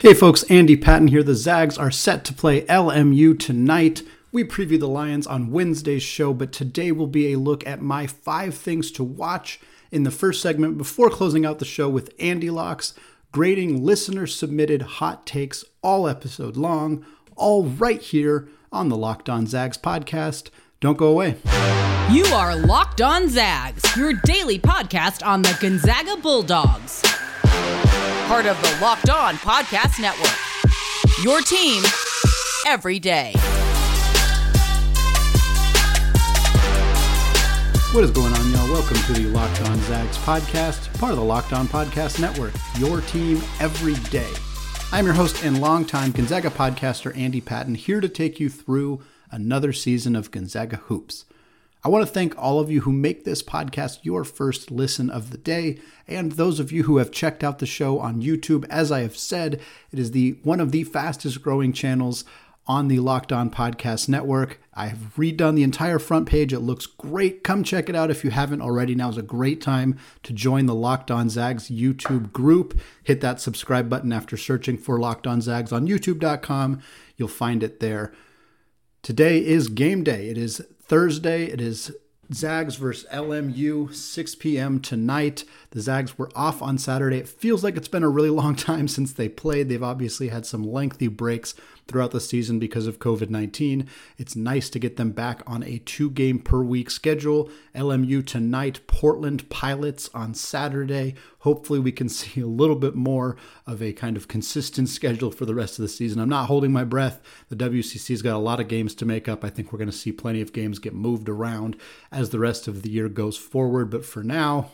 Hey folks, Andy Patton here. The Zags are set to play LMU tonight. We preview the Lions on Wednesday's show, but today will be a look at my five things to watch in the first segment before closing out the show with Andy Locks, grading listener submitted hot takes all episode long, all right here on the Locked On Zags podcast. Don't go away. You are Locked On Zags, your daily podcast on the Gonzaga Bulldogs part of the Locked On Podcast Network. Your team every day. What is going on, y'all? Welcome to the Locked On Zags podcast, part of the Locked On Podcast Network. Your team every day. I'm your host and longtime Gonzaga podcaster, Andy Patton, here to take you through another season of Gonzaga Hoops. I want to thank all of you who make this podcast your first listen of the day, and those of you who have checked out the show on YouTube. As I have said, it is the one of the fastest growing channels on the Locked On Podcast Network. I have redone the entire front page. It looks great. Come check it out if you haven't already. Now is a great time to join the Locked On Zags YouTube group. Hit that subscribe button after searching for Locked On Zags on youtube.com. You'll find it there. Today is game day. It is Thursday. It is Zags versus LMU, 6 p.m. tonight. The Zags were off on Saturday. It feels like it's been a really long time since they played. They've obviously had some lengthy breaks throughout the season because of COVID 19. It's nice to get them back on a two game per week schedule. LMU tonight, Portland Pilots on Saturday. Hopefully, we can see a little bit more of a kind of consistent schedule for the rest of the season. I'm not holding my breath. The WCC's got a lot of games to make up. I think we're going to see plenty of games get moved around as the rest of the year goes forward. But for now,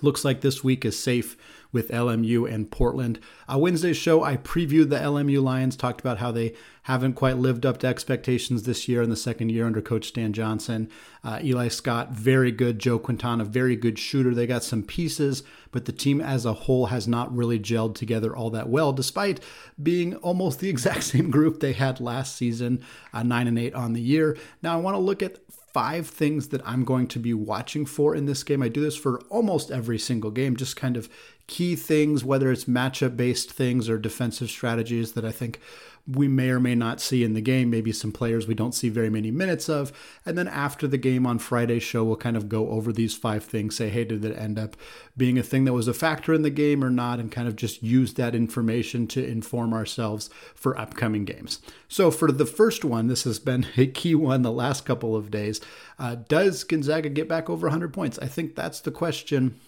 looks like this week is safe with LMU and Portland. Uh, Wednesday's show, I previewed the LMU Lions, talked about how they haven't quite lived up to expectations this year in the second year under Coach Stan Johnson. Uh, Eli Scott, very good. Joe Quintana, very good shooter. They got some pieces, but the team as a whole has not really gelled together all that well, despite being almost the exact same group they had last season, uh, 9 and 8 on the year. Now, I want to look at five things that I'm going to be watching for in this game. I do this for almost every single game, just kind of key things, whether it's matchup based things or defensive strategies that I think we may or may not see in the game, maybe some players we don't see very many minutes of. And then after the game on Friday's show, we'll kind of go over these five things, say, hey, did it end up being a thing that was a factor in the game or not, and kind of just use that information to inform ourselves for upcoming games. So for the first one, this has been a key one the last couple of days. Uh, does Gonzaga get back over 100 points? I think that's the question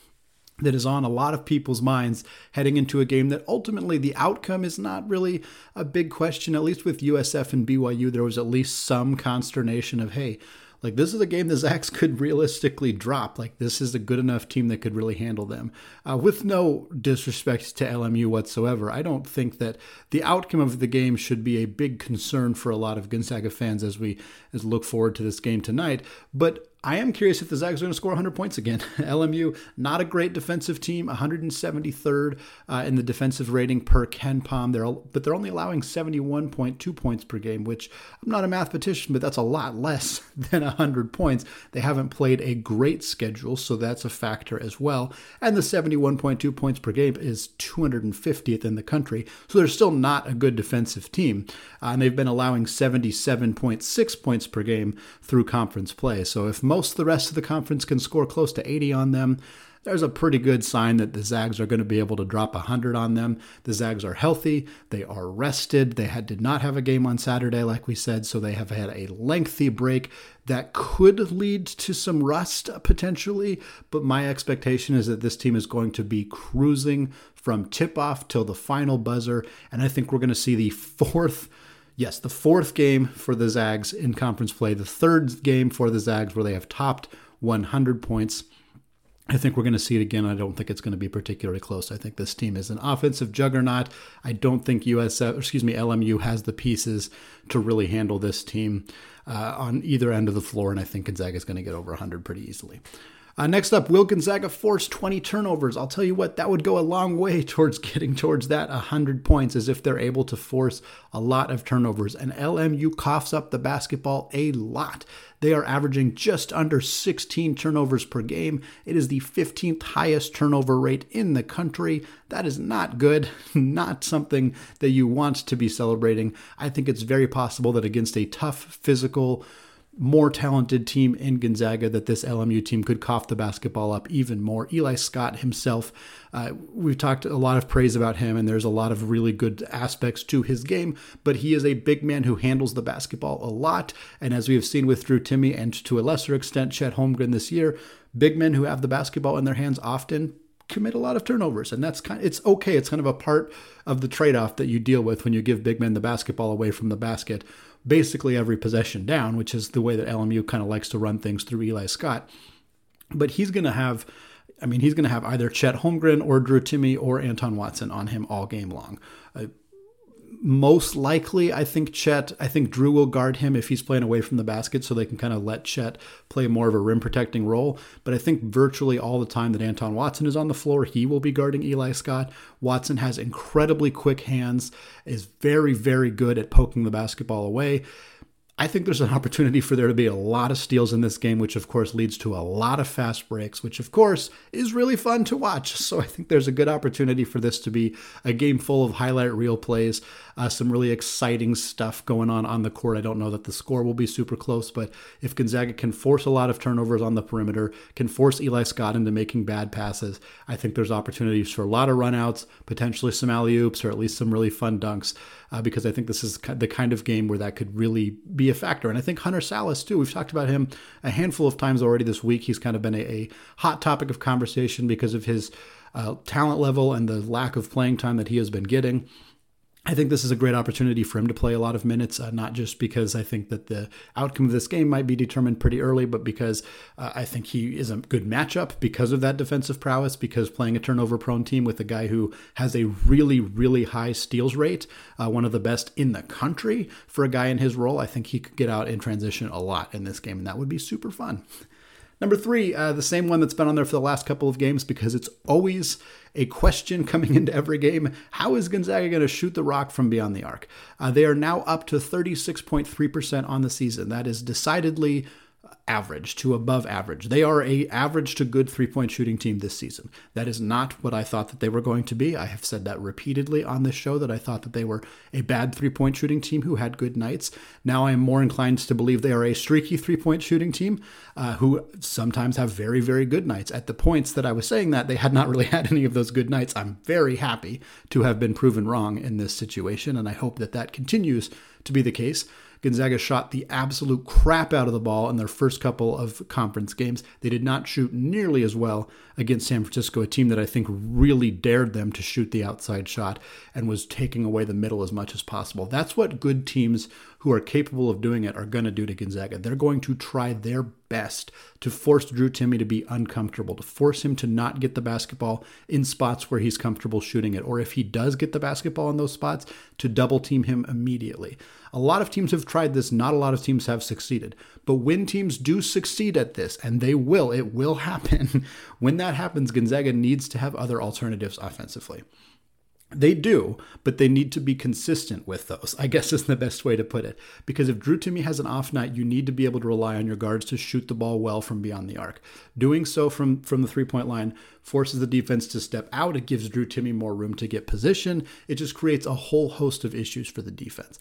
that is on a lot of people's minds heading into a game that ultimately the outcome is not really a big question. At least with USF and BYU, there was at least some consternation of, hey, like this is a game the Zags could realistically drop. Like this is a good enough team that could really handle them. Uh, with no disrespect to LMU whatsoever, I don't think that the outcome of the game should be a big concern for a lot of Gonzaga fans as we as look forward to this game tonight. But I am curious if the Zags are going to score 100 points again. LMU, not a great defensive team, 173rd uh, in the defensive rating per KenPom. They're, but they're only allowing 71.2 points per game, which I'm not a mathematician, but that's a lot less than 100 points. They haven't played a great schedule, so that's a factor as well. And the 71.2 points per game is 250th in the country, so they're still not a good defensive team. Uh, and they've been allowing 77.6 points per game through conference play. So if most of the rest of the conference can score close to 80 on them, there's a pretty good sign that the Zags are going to be able to drop 100 on them. The Zags are healthy, they are rested. They had, did not have a game on Saturday, like we said, so they have had a lengthy break that could lead to some rust potentially. But my expectation is that this team is going to be cruising from tip off till the final buzzer, and I think we're going to see the fourth yes, the fourth game for the Zags in conference play, the third game for the Zags where they have topped 100 points. I think we're going to see it again. I don't think it's going to be particularly close. I think this team is an offensive juggernaut. I don't think USF, excuse me, LMU has the pieces to really handle this team uh, on either end of the floor, and I think Gonzaga is going to get over 100 pretty easily. Uh, next up, will Gonzaga force 20 turnovers? I'll tell you what, that would go a long way towards getting towards that 100 points, as if they're able to force a lot of turnovers. And LMU coughs up the basketball a lot. They are averaging just under 16 turnovers per game. It is the 15th highest turnover rate in the country. That is not good, not something that you want to be celebrating. I think it's very possible that against a tough physical, more talented team in Gonzaga that this LMU team could cough the basketball up even more. Eli Scott himself, uh, we've talked a lot of praise about him, and there's a lot of really good aspects to his game, but he is a big man who handles the basketball a lot. And as we have seen with Drew Timme and to a lesser extent Chet Holmgren this year, big men who have the basketball in their hands often commit a lot of turnovers and that's kind of, it's okay it's kind of a part of the trade-off that you deal with when you give big men the basketball away from the basket basically every possession down, which is the way that LMU kind of likes to run things through Eli Scott. But he's going to have, I mean, he's going to have either Chet Holmgren or Drew Timme or Anton Watson on him all game long. Uh, most likely, I think Chet, I think Drew will guard him if he's playing away from the basket so they can kind of let Chet play more of a rim protecting role. But I think virtually all the time that Anton Watson is on the floor, he will be guarding Eli Scott. Watson has incredibly quick hands, is very, very good at poking the basketball away. I think there's an opportunity for there to be a lot of steals in this game, which of course leads to a lot of fast breaks, which of course is really fun to watch. So I think there's a good opportunity for this to be a game full of highlight reel plays, uh, some really exciting stuff going on on the court. I don't know that the score will be super close, but if Gonzaga can force a lot of turnovers on the perimeter, can force Eli Scott into making bad passes, I think there's opportunities for a lot of runouts, potentially some alley oops, or at least some really fun dunks uh, because I think this is the kind of game where that could really be a factor. And I think Hunter Sallis, too, we've talked about him a handful of times already this week. He's kind of been a, a hot topic of conversation because of his uh, talent level and the lack of playing time that he has been getting. I think this is a great opportunity for him to play a lot of minutes, uh, not just because I think that the outcome of this game might be determined pretty early, but because uh, I think he is a good matchup because of that defensive prowess, because playing a turnover prone team with a guy who has a really, really high steals rate, uh, one of the best in the country for a guy in his role, I think he could get out in transition a lot in this game, and that would be super fun. Number three, uh, the same one that's been on there for the last couple of games because it's always a question coming into every game. How is Gonzaga going to shoot the rock from beyond the arc? Uh, they are now up to 36.3% on the season. That is decidedly average to above average. They are a average to good three-point shooting team this season. That is not what I thought that they were going to be. I have said that repeatedly on this show that I thought that they were a bad three-point shooting team who had good nights. Now I am more inclined to believe they are a streaky three-point shooting team uh, who sometimes have very very good nights. At the points that I was saying that they had not really had any of those good nights. I'm very happy to have been proven wrong in this situation and I hope that that continues to be the case. Gonzaga shot the absolute crap out of the ball in their first couple of conference games. They did not shoot nearly as well against San Francisco, a team that I think really dared them to shoot the outside shot and was taking away the middle as much as possible. That's what good teams who are capable of doing it are going to do to Gonzaga. They're going to try their best to force Drew Timme to be uncomfortable, to force him to not get the basketball in spots where he's comfortable shooting it, or if he does get the basketball in those spots, to double team him immediately. A lot of teams have tried this, not a lot of teams have succeeded. But when teams do succeed at this, and they will, it will happen, when that happens, Gonzaga needs to have other alternatives offensively. They do, but they need to be consistent with those, I guess is the best way to put it. Because if Drew Timme has an off night, you need to be able to rely on your guards to shoot the ball well from beyond the arc. Doing so from, from the three point line forces the defense to step out. It gives Drew Timme more room to get position. It just creates a whole host of issues for the defense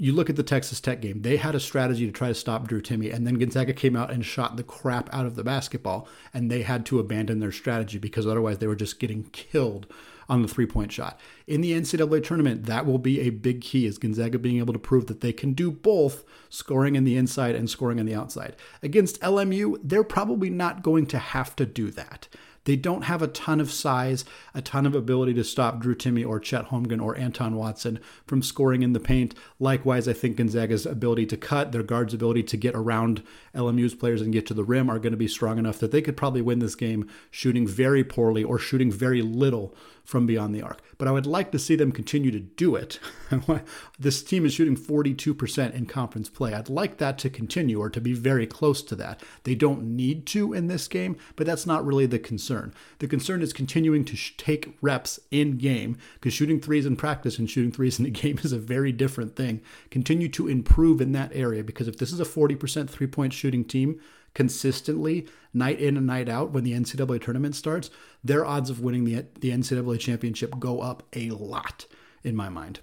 you look at the Texas Tech game, they had a strategy to try to stop Drew Timme, and then Gonzaga came out and shot the crap out of the basketball, and they had to abandon their strategy because otherwise they were just getting killed on the three point shot. In the NCAA tournament, that will be a big key is Gonzaga being able to prove that they can do both scoring in the inside and scoring on the outside. Against LMU, they're probably not going to have to do that. They don't have a ton of size, a ton of ability to stop Drew Timme or Chet Holmgren or Anton Watson from scoring in the paint. Likewise, I think Gonzaga's ability to cut, their guards' ability to get around LMU's players and get to the rim are going to be strong enough that they could probably win this game shooting very poorly or shooting very little from beyond the arc. But I would like to see them continue to do it. this team is shooting 42% in conference play. I'd like that to continue or to be very close to that. They don't need to in this game, but that's not really the concern. The concern is continuing to sh- take reps in game because shooting threes in practice and shooting threes in the game is a very different thing. Continue to improve in that area because if this is a 40% three point shooting team, consistently night in and night out when the NCAA tournament starts, their odds of winning the, the NCAA championship go up a lot in my mind.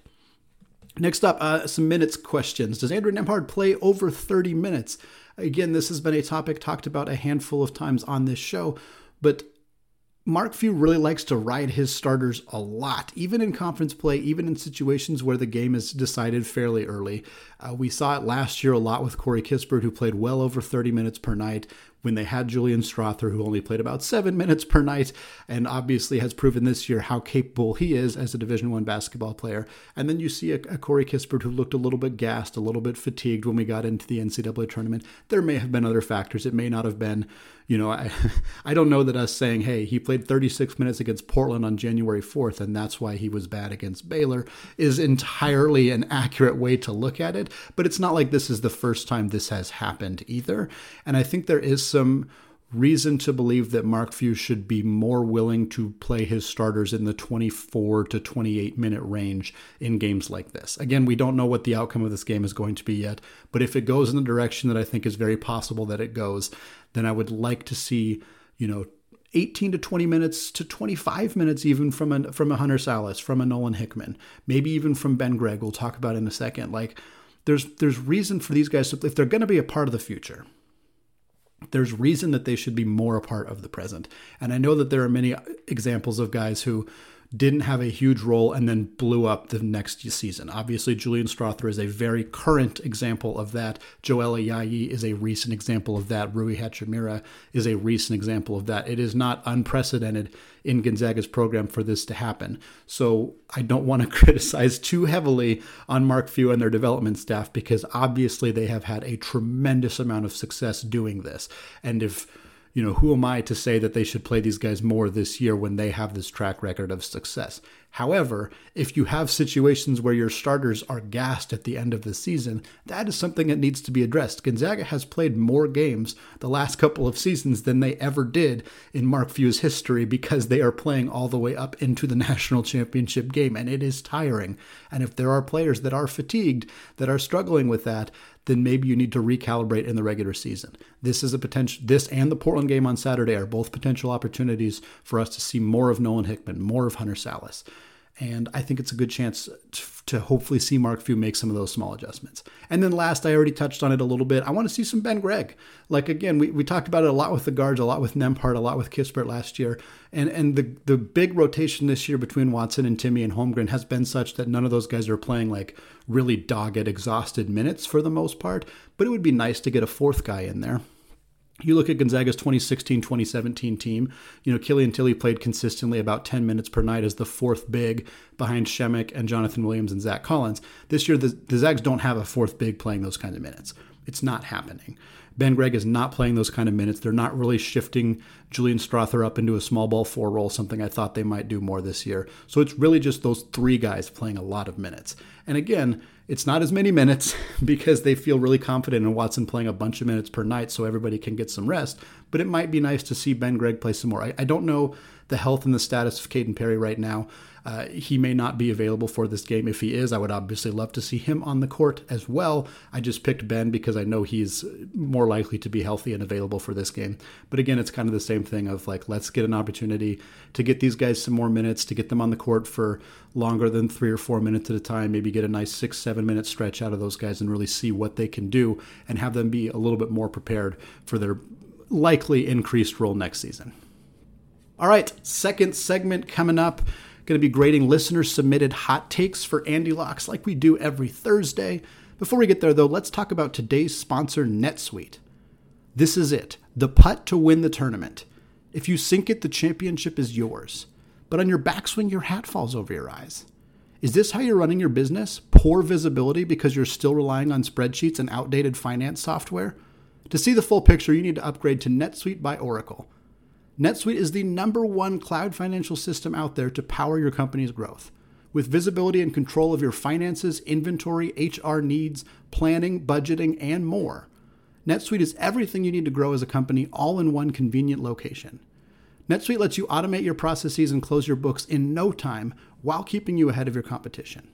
Next up, uh, some minutes questions. Does Andrew Nembhard play over 30 minutes? Again, this has been a topic talked about a handful of times on this show, but Mark Few really likes to ride his starters a lot, even in conference play, even in situations where the game is decided fairly early. Uh, we saw it last year a lot with Corey Kispert, who played well over 30 minutes per night when they had Julian Strawther, who only played about seven minutes per night, and obviously has proven this year how capable he is as a Division One basketball player. And then you see a, a Corey Kispert who looked a little bit gassed, a little bit fatigued when we got into the NCAA tournament. There may have been other factors. It may not have been, you know, I, I don't know that us saying, hey, he played 36 minutes against Portland on January 4th, and that's why he was bad against Baylor, is entirely an accurate way to look at it. But it's not like this is the first time this has happened either. And I think there is some reason to believe that Mark Few should be more willing to play his starters in the 24 to 28 minute range in games like this. Again, we don't know what the outcome of this game is going to be yet, but if it goes in the direction that I think is very possible that it goes, then I would like to see, you know, 18 to 20 minutes to 25 minutes even from a from a Hunter Sallis, from a Nolan Hickman, maybe even from Ben Gregg. We'll talk about in a second. Like there's there's reason for these guys to if they're going to be a part of the future there's reason that they should be more a part of the present. And I know that there are many examples of guys who didn't have a huge role and then blew up the next season. Obviously, Julian Strawther is a very current example of that. Joel Ayayi is a recent example of that. Rui Hachimura is a recent example of that. It is not unprecedented in Gonzaga's program for this to happen. So I don't want to criticize too heavily on Mark Few and their development staff because obviously they have had a tremendous amount of success doing this. And if you know, who am I to say that they should play these guys more this year when they have this track record of success? However, if you have situations where your starters are gassed at the end of the season, that is something that needs to be addressed. Gonzaga has played more games the last couple of seasons than they ever did in Mark Few's history because they are playing all the way up into the national championship game, and it is tiring. And if there are players that are fatigued, that are struggling with that, then maybe you need to recalibrate in the regular season. This is a potential, this and the Portland game on Saturday are both potential opportunities for us to see more of Nolan Hickman, more of Hunter Sallis. And I think it's a good chance to, to hopefully see Mark Few make some of those small adjustments. And then last, I already touched on it a little bit. I want to see some Ben Gregg. Like again, we, we talked about it a lot with the guards, a lot with Nembhard, a lot with Kispert last year. And and the the big rotation this year between Watson and Timme and Holmgren has been such that none of those guys are playing like really dogged, exhausted minutes for the most part. But it would be nice to get a fourth guy in there. You look at Gonzaga's 2016 2017 team, you know, Killian Tillie played consistently about 10 minutes per night as the fourth big behind Przemek and Jonathan Williams and Zach Collins. This year, the, the Zags don't have a fourth big playing those kinds of minutes. It's not happening. Ben Gregg is not playing those kind of minutes. They're not really shifting Julian Strawther up into a small ball four role, something I thought they might do more this year. So it's really just those three guys playing a lot of minutes. And again, it's not as many minutes because they feel really confident in Watson playing a bunch of minutes per night so everybody can get some rest. But it might be nice to see Ben Gregg play some more. I, I don't know the health and the status of Kaden Perry right now. Uh, he may not be available for this game. If he is, I would obviously love to see him on the court as well. I just picked Ben because I know he's more likely to be healthy and available for this game. But again, it's kind of the same thing of like, let's get an opportunity to get these guys some more minutes, to get them on the court for longer than three or four minutes at a time, maybe get a nice six, seven minute stretch out of those guys and really see what they can do and have them be a little bit more prepared for their likely increased role next season. All right, second segment coming up. Going to be grading listener submitted hot takes for Andy Locks like we do every Thursday. Before we get there, though, let's talk about today's sponsor, NetSuite. This is it the putt to win the tournament. If you sink it, the championship is yours. But on your backswing, your hat falls over your eyes. Is this how you're running your business? Poor visibility because you're still relying on spreadsheets and outdated finance software? To see the full picture, you need to upgrade to NetSuite by Oracle. NetSuite is the number one cloud financial system out there to power your company's growth. With visibility and control of your finances, inventory, HR needs, planning, budgeting, and more, NetSuite is everything you need to grow as a company all in one convenient location. NetSuite lets you automate your processes and close your books in no time while keeping you ahead of your competition.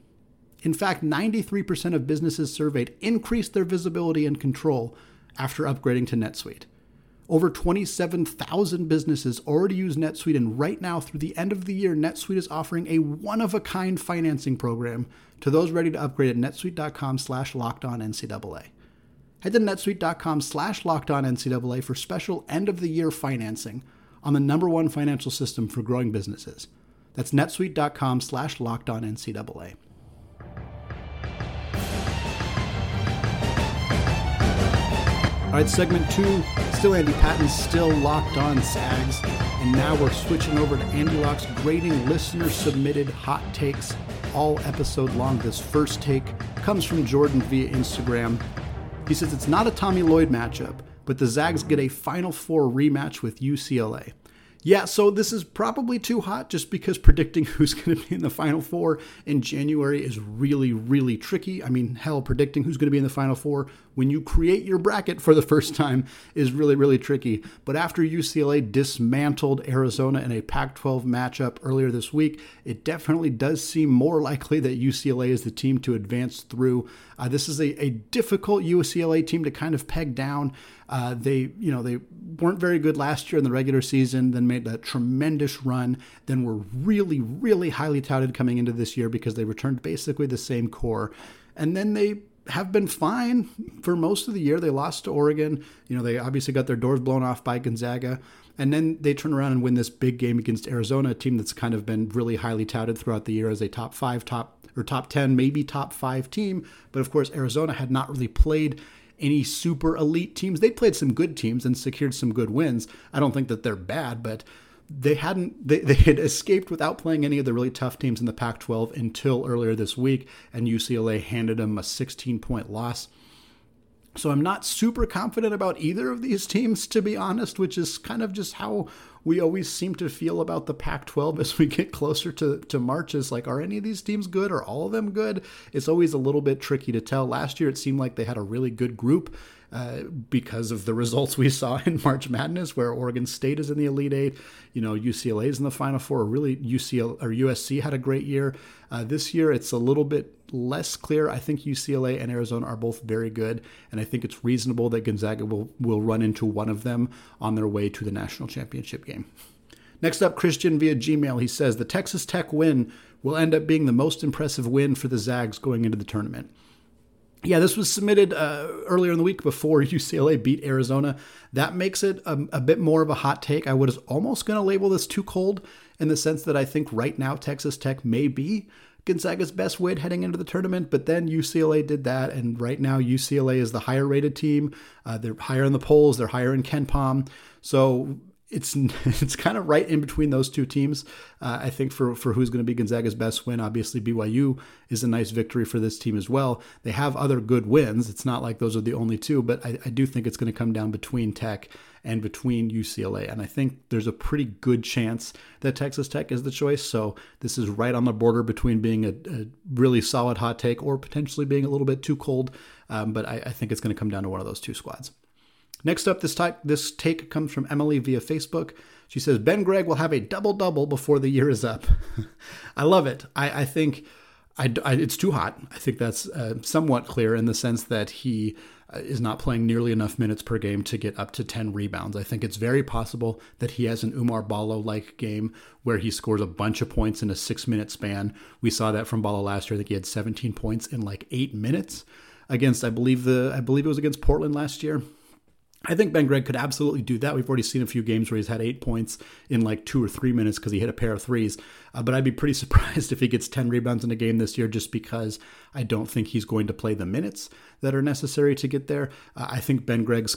In fact, 93% of businesses surveyed increased their visibility and control after upgrading to NetSuite. Over 27,000 businesses already use NetSuite, and right now, through the end of the year, NetSuite is offering a one-of-a-kind financing program to those ready to upgrade at netsuite.com slash NCAA. Head to netsuite.com slash NCAA for special end-of-the-year financing on the number one financial system for growing businesses. That's netsuite.com slash locked on NCAA. All right, segment two. Still Andy Patton, still locked on Zags. And now we're switching over to Andy Locke's grading listener submitted hot takes all episode long. This first take comes from Jordan via Instagram. He says it's not a Tommy Lloyd matchup, but the Zags get a Final Four rematch with UCLA. Yeah, so this is probably too hot just because predicting who's going to be in the Final Four in January is really, really tricky. I mean, hell, predicting who's going to be in the Final Four when you create your bracket for the first time is really, really tricky. But after UCLA dismantled Arizona in a Pac 12 matchup earlier this week, it definitely does seem more likely that UCLA is the team to advance through. Uh, this is a, a difficult UCLA team to kind of peg down. Uh, they, you know, they weren't very good last year in the regular season, then made a tremendous run, then were really, really highly touted coming into this year because they returned basically the same core. And then they have been fine for most of the year. They lost to Oregon. You know, they obviously got their doors blown off by Gonzaga. And then they turn around and win this big game against Arizona, a team that's kind of been really highly touted throughout the year as a top five, top or top 10, maybe top five team. But of course, Arizona had not really played any super elite teams. They played some good teams and secured some good wins. I don't think that they're bad, but they hadn't they, they had escaped without playing any of the really tough teams in the Pac 12 until earlier this week, and UCLA handed them a 16 point loss. So I'm not super confident about either of these teams, to be honest, which is kind of just how we always seem to feel about the Pac 12 as we get closer to, to March. Is like, are any of these teams good? Are all of them good? It's always a little bit tricky to tell. Last year, it seemed like they had a really good group. Uh, because of the results we saw in March Madness, where Oregon State is in the Elite Eight, you know UCLA is in the Final Four. Really, UCL or USC had a great year. Uh, this year, it's a little bit less clear. I think UCLA and Arizona are both very good, and I think it's reasonable that Gonzaga will will run into one of them on their way to the national championship game. Next up, Christian via Gmail. He says the Texas Tech win will end up being the most impressive win for the Zags going into the tournament. Yeah, this was submitted uh, earlier in the week before UCLA beat Arizona. That makes it a, a bit more of a hot take. I was almost going to label this too cold in the sense that I think right now Texas Tech may be Gonzaga's best win heading into the tournament, but then UCLA did that, and right now UCLA is the higher rated team. Uh, they're higher in the polls, they're higher in KenPom. So it's it's kind of right in between those two teams. Uh, I think for for who's going to be Gonzaga's best win, obviously BYU is a nice victory for this team as well. They have other good wins. It's not like those are the only two, but I, I do think it's going to come down between Tech and between UCLA. And I think there's a pretty good chance that Texas Tech is the choice. So this is right on the border between being a, a really solid hot take or potentially being a little bit too cold. Um, but I, I think it's going to come down to one of those two squads. Next up, this type this take comes from Emily via Facebook. She says Ben Gregg will have a double double before the year is up. I love it. I, I think I, I, it's too hot. I think that's uh, somewhat clear in the sense that he uh, is not playing nearly enough minutes per game to get up to 10 rebounds. I think it's very possible that he has an Oumar Ballo like game where he scores a bunch of points in a six minute span. We saw that from Ballo last year. I think he had 17 points in like eight minutes against, I believe the I believe it was against Portland last year. I think Ben Gregg could absolutely do that. We've already seen a few games where he's had eight points in like two or three minutes because he hit a pair of threes. Uh, but I'd be pretty surprised if he gets 10 rebounds in a game this year just because I don't think he's going to play the minutes that are necessary to get there. Uh, I think Ben Gregg's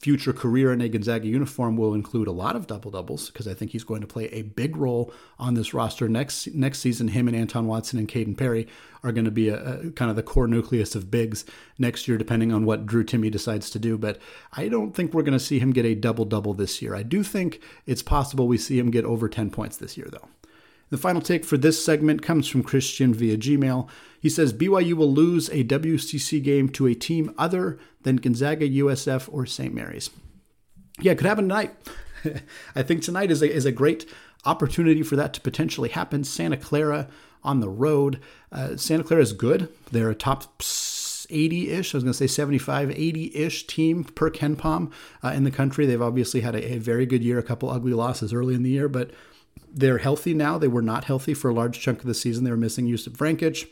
future career in a Gonzaga uniform will include a lot of double doubles because I think he's going to play a big role on this roster next next season. Him and Anton Watson and Kaden Perry are going to be a, a, kind of the core nucleus of bigs next year, depending on what Drew Timme decides to do. But I don't think we're going to see him get a double double this year. I do think it's possible we see him get over 10 points this year, though. The final take for this segment comes from Christian via Gmail. He says BYU will lose a WCC game to a team other than Gonzaga, USF, or St. Mary's. Yeah, it could happen tonight. I think tonight is a, is a great opportunity for that to potentially happen. Santa Clara on the road. Uh, Santa Clara is good. They're a top 80 ish, I was going to say 75, 80 ish team per KenPom uh, in the country. They've obviously had a, a very good year, a couple ugly losses early in the year, but they're healthy now. They were not healthy for a large chunk of the season. They were missing Jusuf Vrankic.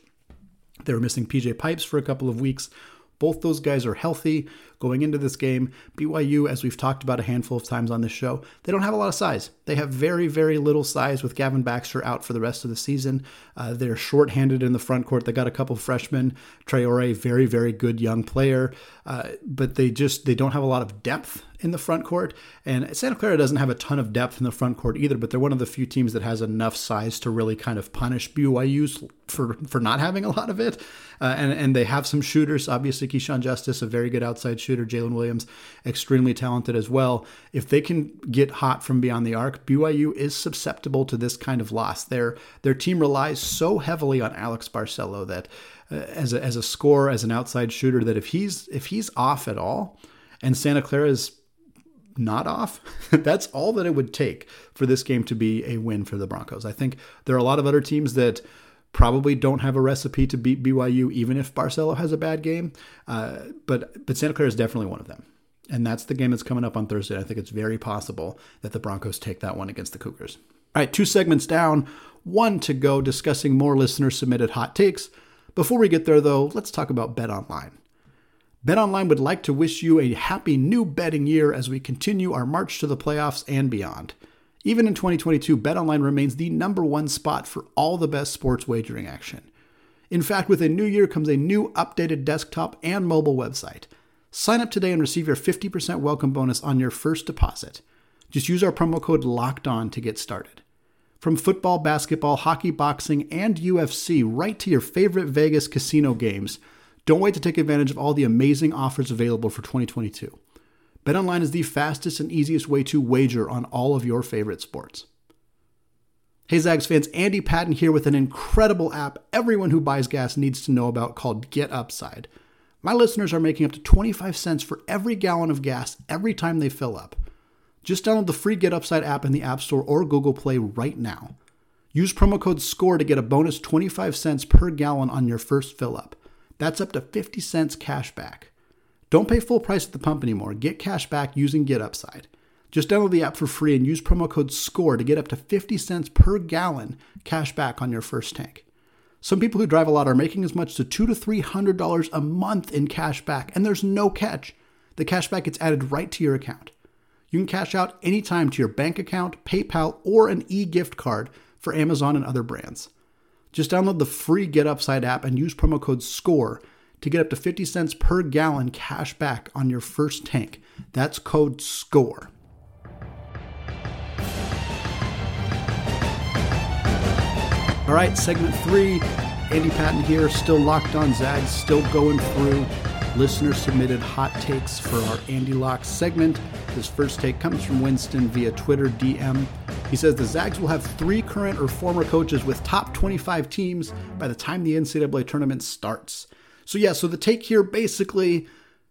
They were missing PJ Pipes for a couple of weeks. Both those guys are healthy going into this game. BYU, as we've talked about a handful of times on this show, they don't have a lot of size. They have very, very little size with Gavin Baxter out for the rest of the season. Uh, they're short-handed in the front court. They got a couple freshmen. Traore, very, very good young player, uh, but they just they don't have a lot of depth in the front court. And Santa Clara doesn't have a ton of depth in the front court either, but they're one of the few teams that has enough size to really kind of punish BYU for for not having a lot of it. Uh, and and they have some shooters. Obviously, Keshawn Justice, a very good outside shooter. Jalen Williams, extremely talented as well. If they can get hot from beyond the arc, BYU is susceptible to this kind of loss. Their their team relies so heavily on Alex Barcelo that uh, as a, as a scorer, as an outside shooter, that if he's if he's off at all, and Santa Clara is not off, that's all that it would take for this game to be a win for the Broncos. I think there are a lot of other teams that probably don't have a recipe to beat BYU, even if Barcelo has a bad game. Uh, but but Santa Clara is definitely one of them, and that's the game that's coming up on Thursday. I think it's very possible that the Broncos take that one against the Cougars. All right, two segments down, one to go, discussing more listener submitted hot takes. Before we get there, though, let's talk about Bet Online. BetOnline would like to wish you a happy new betting year as we continue our march to the playoffs and beyond. Even in 2022, BetOnline remains the number one spot for all the best sports wagering action. In fact, with a new year comes a new updated desktop and mobile website. Sign up today and receive your 50% welcome bonus on your first deposit. Just use our promo code LOCKED ON to get started. From football, basketball, hockey, boxing, and UFC, right to your favorite Vegas casino games, don't wait to take advantage of all the amazing offers available for 2022. BetOnline is the fastest and easiest way to wager on all of your favorite sports. Hey Zags fans, Andy Patton here with an incredible app everyone who buys gas needs to know about called Get Upside. My listeners are making up to 25 cents for every gallon of gas every time they fill up. Just download the free Get Upside app in the App Store or Google Play right now. Use promo code SCORE to get a bonus 25 cents per gallon on your first fill up. That's up to 50 cents cash back. Don't pay full price at the pump anymore. Get cash back using Get Upside. Just download the app for free and use promo code SCORE to get up to 50 cents per gallon cash back on your first tank. Some people who drive a lot are making as much as two to three hundred dollars a month in cash back, and there's no catch. The cash back gets added right to your account. You can cash out anytime to your bank account, PayPal, or an e-gift card for Amazon and other brands. Just download the free Get Upside app and use promo code SCORE to get up to 50 cents per gallon cash back on your first tank. That's code SCORE. All right, segment three. Andy Patton here, still locked on Zags, still going through listener submitted hot takes for our Andy Lock segment. This first take comes from Winston via Twitter DM. He says the Zags will have three current or former coaches with top 25 teams by the time the NCAA tournament starts. So, yeah, so the take here basically,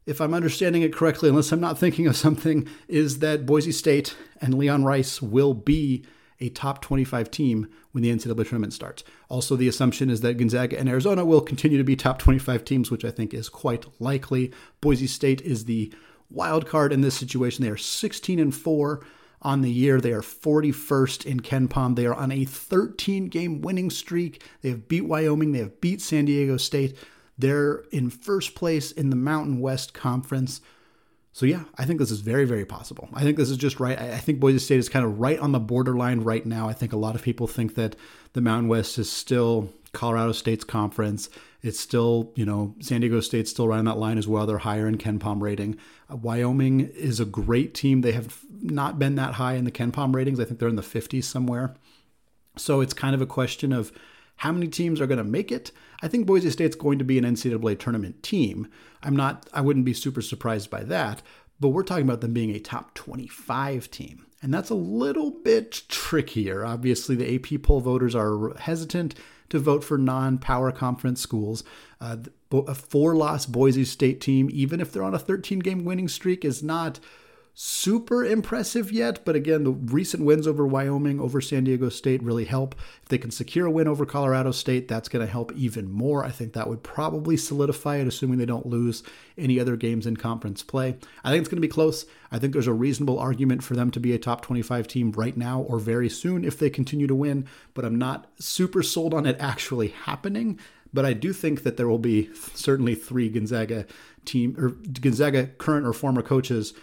if I'm understanding it correctly, unless I'm not thinking of something, is that Boise State and Leon Rice will be a top 25 team when the NCAA tournament starts. Also, the assumption is that Gonzaga and Arizona will continue to be top 25 teams, which I think is quite likely. Boise State is the wild card in this situation. They are 16 and 4 on the year. They are 41st in KenPom. They are on a 13 game winning streak. They have beat Wyoming, they have beat San Diego State. They're in first place in the Mountain West Conference. So yeah, I think this is very, very possible. I think this is just right. I think Boise State is kind of right on the borderline right now. I think a lot of people think that the Mountain West is still Colorado State's conference. It's still, you know, San Diego State's still right on that line as well. They're higher in KenPom rating. Uh, Wyoming is a great team. They have not been that high in the KenPom ratings. I think they're in the 50s somewhere. So it's kind of a question of how many teams are going to make it. I think Boise State's going to be an NCAA tournament team. I'm not, I wouldn't be super surprised by that, but we're talking about them being a top 25 team. And that's a little bit trickier. Obviously, the AP poll voters are hesitant to vote for non power conference schools. Uh, a four loss Boise State team, even if they're on a 13 game winning streak, is not super impressive yet, but again, the recent wins over Wyoming, over San Diego State really help. If they can secure a win over Colorado State, that's going to help even more. I think that would probably solidify it, assuming they don't lose any other games in conference play. I think it's going to be close. I think there's a reasonable argument for them to be a top 25 team right now or very soon if they continue to win, but I'm not super sold on it actually happening. But I do think that there will be certainly three Gonzaga team or Gonzaga current or former coaches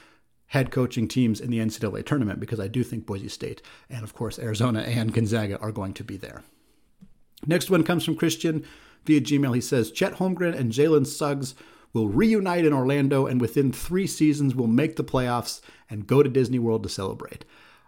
head coaching teams in the NCAA tournament because I do think Boise State and, of course, Arizona and Gonzaga are going to be there. Next one comes from Christian via Gmail. He says Chet Holmgren and Jalen Suggs will reunite in Orlando and within three seasons will make the playoffs and go to Disney World to celebrate.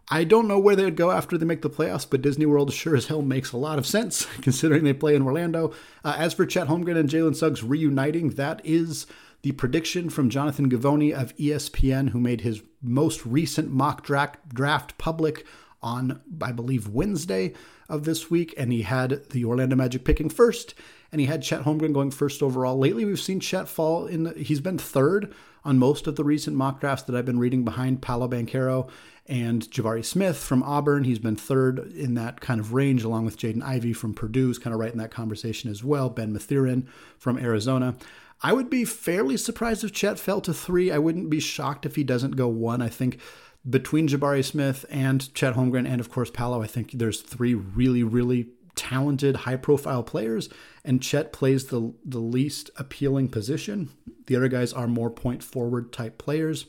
I don't know where they would go after they make the playoffs, but Disney World sure as hell makes a lot of sense considering they play in Orlando. Uh, as for Chet Holmgren and Jalen Suggs reuniting, that is the prediction from Jonathan Givony of ESPN, who made his most recent mock draft public on, I believe, Wednesday of this week. And he had the Orlando Magic picking first, and he had Chet Holmgren going first overall. Lately, we've seen Chet fall in, the, he's been third on most of the recent mock drafts that I've been reading behind Paolo Banchero and Jabari Smith from Auburn. He's been third in that kind of range, along with Jaden Ivey from Purdue, who's kind of right in that conversation as well. Ben Mathurin from Arizona. I would be fairly surprised if Chet fell to three. I wouldn't be shocked if he doesn't go one. I think between Jabari Smith and Chet Holmgren and of course Paolo, I think there's three really, really talented, high profile players, and Chet plays the the least appealing position. The other guys are more point forward type players.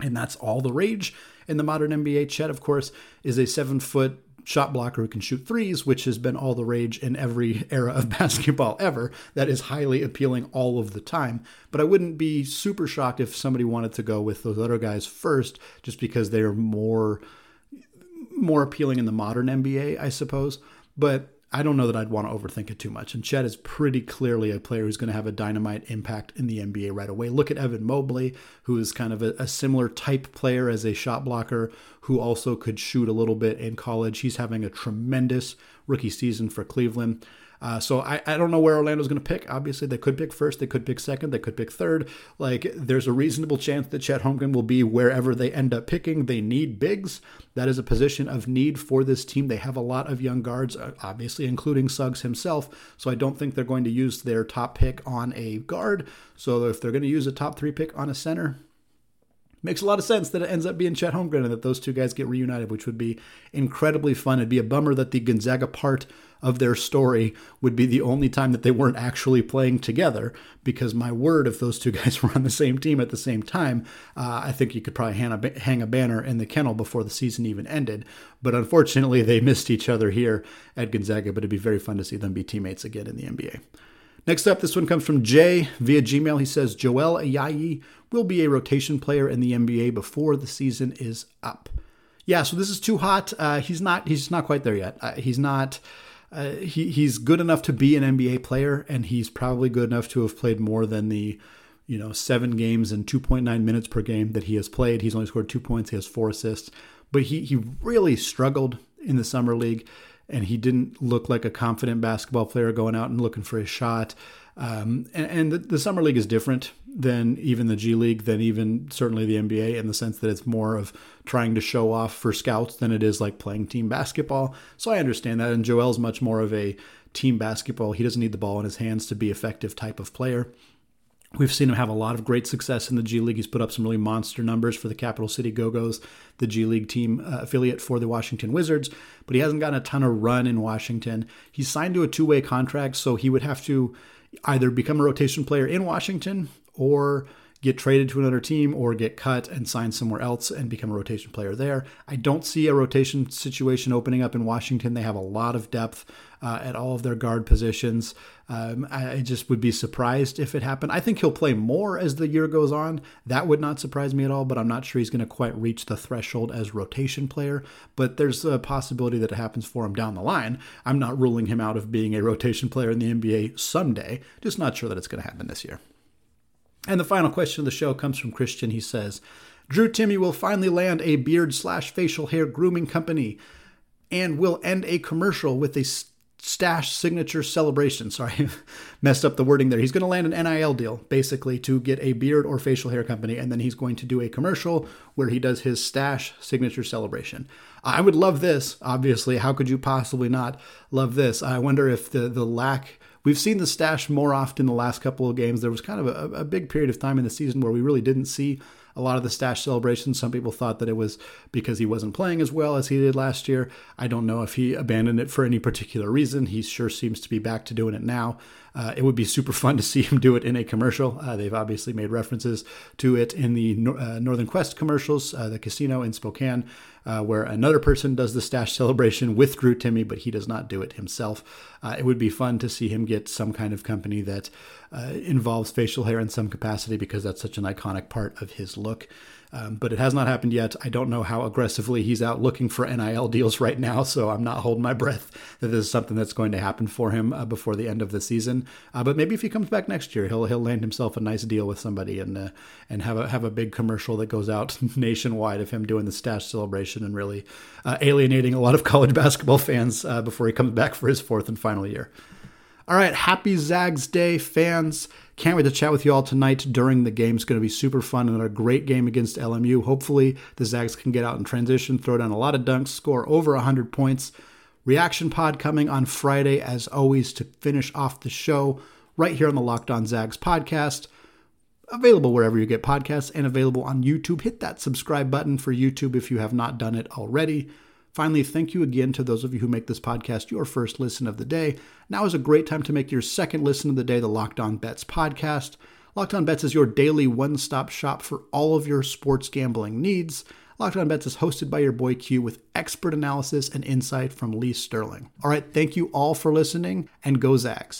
And that's all the rage in the modern NBA. Chet, of course, is a seven foot shot blocker who can shoot threes, which has been all the rage in every era of basketball ever. That is highly appealing all of the time. But I wouldn't be super shocked if somebody wanted to go with those other guys first, just because they're more more appealing in the modern NBA, I suppose. But I don't know that I'd want to overthink it too much. And Chet is pretty clearly a player who's going to have a dynamite impact in the NBA right away. Look at Evan Mobley, who is kind of a, a, similar type player as a shot blocker, who also could shoot a little bit in college. He's having a tremendous rookie season for Cleveland. Uh, so I, I don't know where Orlando's going to pick. Obviously, they could pick first, they could pick second, they could pick third. Like, there's a reasonable chance that Chet Holmgren will be wherever they end up picking. They need bigs. That is a position of need for this team. They have a lot of young guards, uh, obviously, including Suggs himself. So I don't think they're going to use their top pick on a guard. So if they're going to use a top three pick on a center, makes a lot of sense that it ends up being Chet Holmgren and that those two guys get reunited, which would be incredibly fun. It'd be a bummer that the Gonzaga part of their story would be the only time that they weren't actually playing together. Because my word, if those two guys were on the same team at the same time, uh, I think you could probably hang a, hang a banner in the kennel before the season even ended. But unfortunately, they missed each other here at Gonzaga. But it'd be very fun to see them be teammates again in the NBA. Next up, this one comes from Jay via Gmail. He says Joel Ayayi will be a rotation player in the NBA before the season is up. Yeah, so this is too hot. Uh, he's not. He's not quite there yet. Uh, he's not. Uh, he he's good enough to be an NBA player, and he's probably good enough to have played more than the, you know, seven games and 2.9 minutes per game that he has played. He's only scored two points. He has four assists, but he he really struggled in the summer league, and he didn't look like a confident basketball player going out and looking for a shot. Um, and, and the, the, summer league is different than even the G League, than even certainly the NBA, in the sense that it's more of trying to show off for scouts than it is like playing team basketball. So I understand that. And Joel's much more of a team basketball. He doesn't need the ball in his hands to be effective type of player. We've seen him have a lot of great success in the G League. He's put up some really monster numbers for the Capital City Go Go's, the G League team uh, affiliate for the Washington Wizards, but he hasn't gotten a ton of run in Washington. He's signed to a two way contract, so he would have to either become a rotation player in Washington or get traded to another team or get cut and sign somewhere else and become a rotation player there. I don't see a rotation situation opening up in Washington. They have a lot of depth uh, at all of their guard positions. Um, I just would be surprised if it happened. I think he'll play more as the year goes on. That would not surprise me at all, but I'm not sure he's going to quite reach the threshold as rotation player. But there's a possibility that it happens for him down the line. I'm not ruling him out of being a rotation player in the NBA someday, just not sure that it's going to happen this year. And the final question of the show comes from Christian. He says, Drew Timme will finally land a beard slash facial hair grooming company and will end a commercial with a stash signature celebration. Sorry, messed up the wording there. He's going to land an NIL deal basically to get a beard or facial hair company, and then he's going to do a commercial where he does his stash signature celebration. I would love this, obviously. How could you possibly not love this? I wonder if the, the lack We've seen the stash more often the last couple of games. There was kind of a, a big period of time in the season where we really didn't see a lot of the stash celebrations. Some people thought that it was because he wasn't playing as well as he did last year. I don't know if he abandoned it for any particular reason. He sure seems to be back to doing it now. Uh, it would be super fun to see him do it in a commercial. Uh, they've obviously made references to it in the uh, Northern Quest commercials, uh, the casino in Spokane, uh, where another person does the stash celebration with Drew Timme, but he does not do it himself. Uh, it would be fun to see him get some kind of company that involves facial hair in some capacity because that's such an iconic part of his look. Um, but it has not happened yet. I don't know how aggressively he's out looking for NIL deals right now, so I'm not holding my breath that this is something that's going to happen for him uh, before the end of the season. Uh, but maybe if he comes back next year, he'll he'll land himself a nice deal with somebody and uh, and have a have a big commercial that goes out nationwide of him doing the stash celebration and really uh, alienating a lot of college basketball fans uh, before he comes back for his fourth and final year. All right, happy Zags Day, fans. Can't wait to chat with you all tonight during the game. It's going to be super fun and a great game against LMU. Hopefully, the Zags can get out in transition, throw down a lot of dunks, score over 100 points. Reaction pod coming on Friday, as always, to finish off the show right here on the Locked On Zags podcast. Available wherever you get podcasts and available on YouTube. Hit that subscribe button for YouTube if you have not done it already. Finally, thank you again to those of you who make this podcast your first listen of the day. Now is a great time to make your second listen of the day, the Locked On Bets podcast. Locked On Bets is your daily one stop shop for all of your sports gambling needs. Locked On Bets is hosted by your boy Q with expert analysis and insight from Lee Sterling. All right, thank you all for listening and go Zags.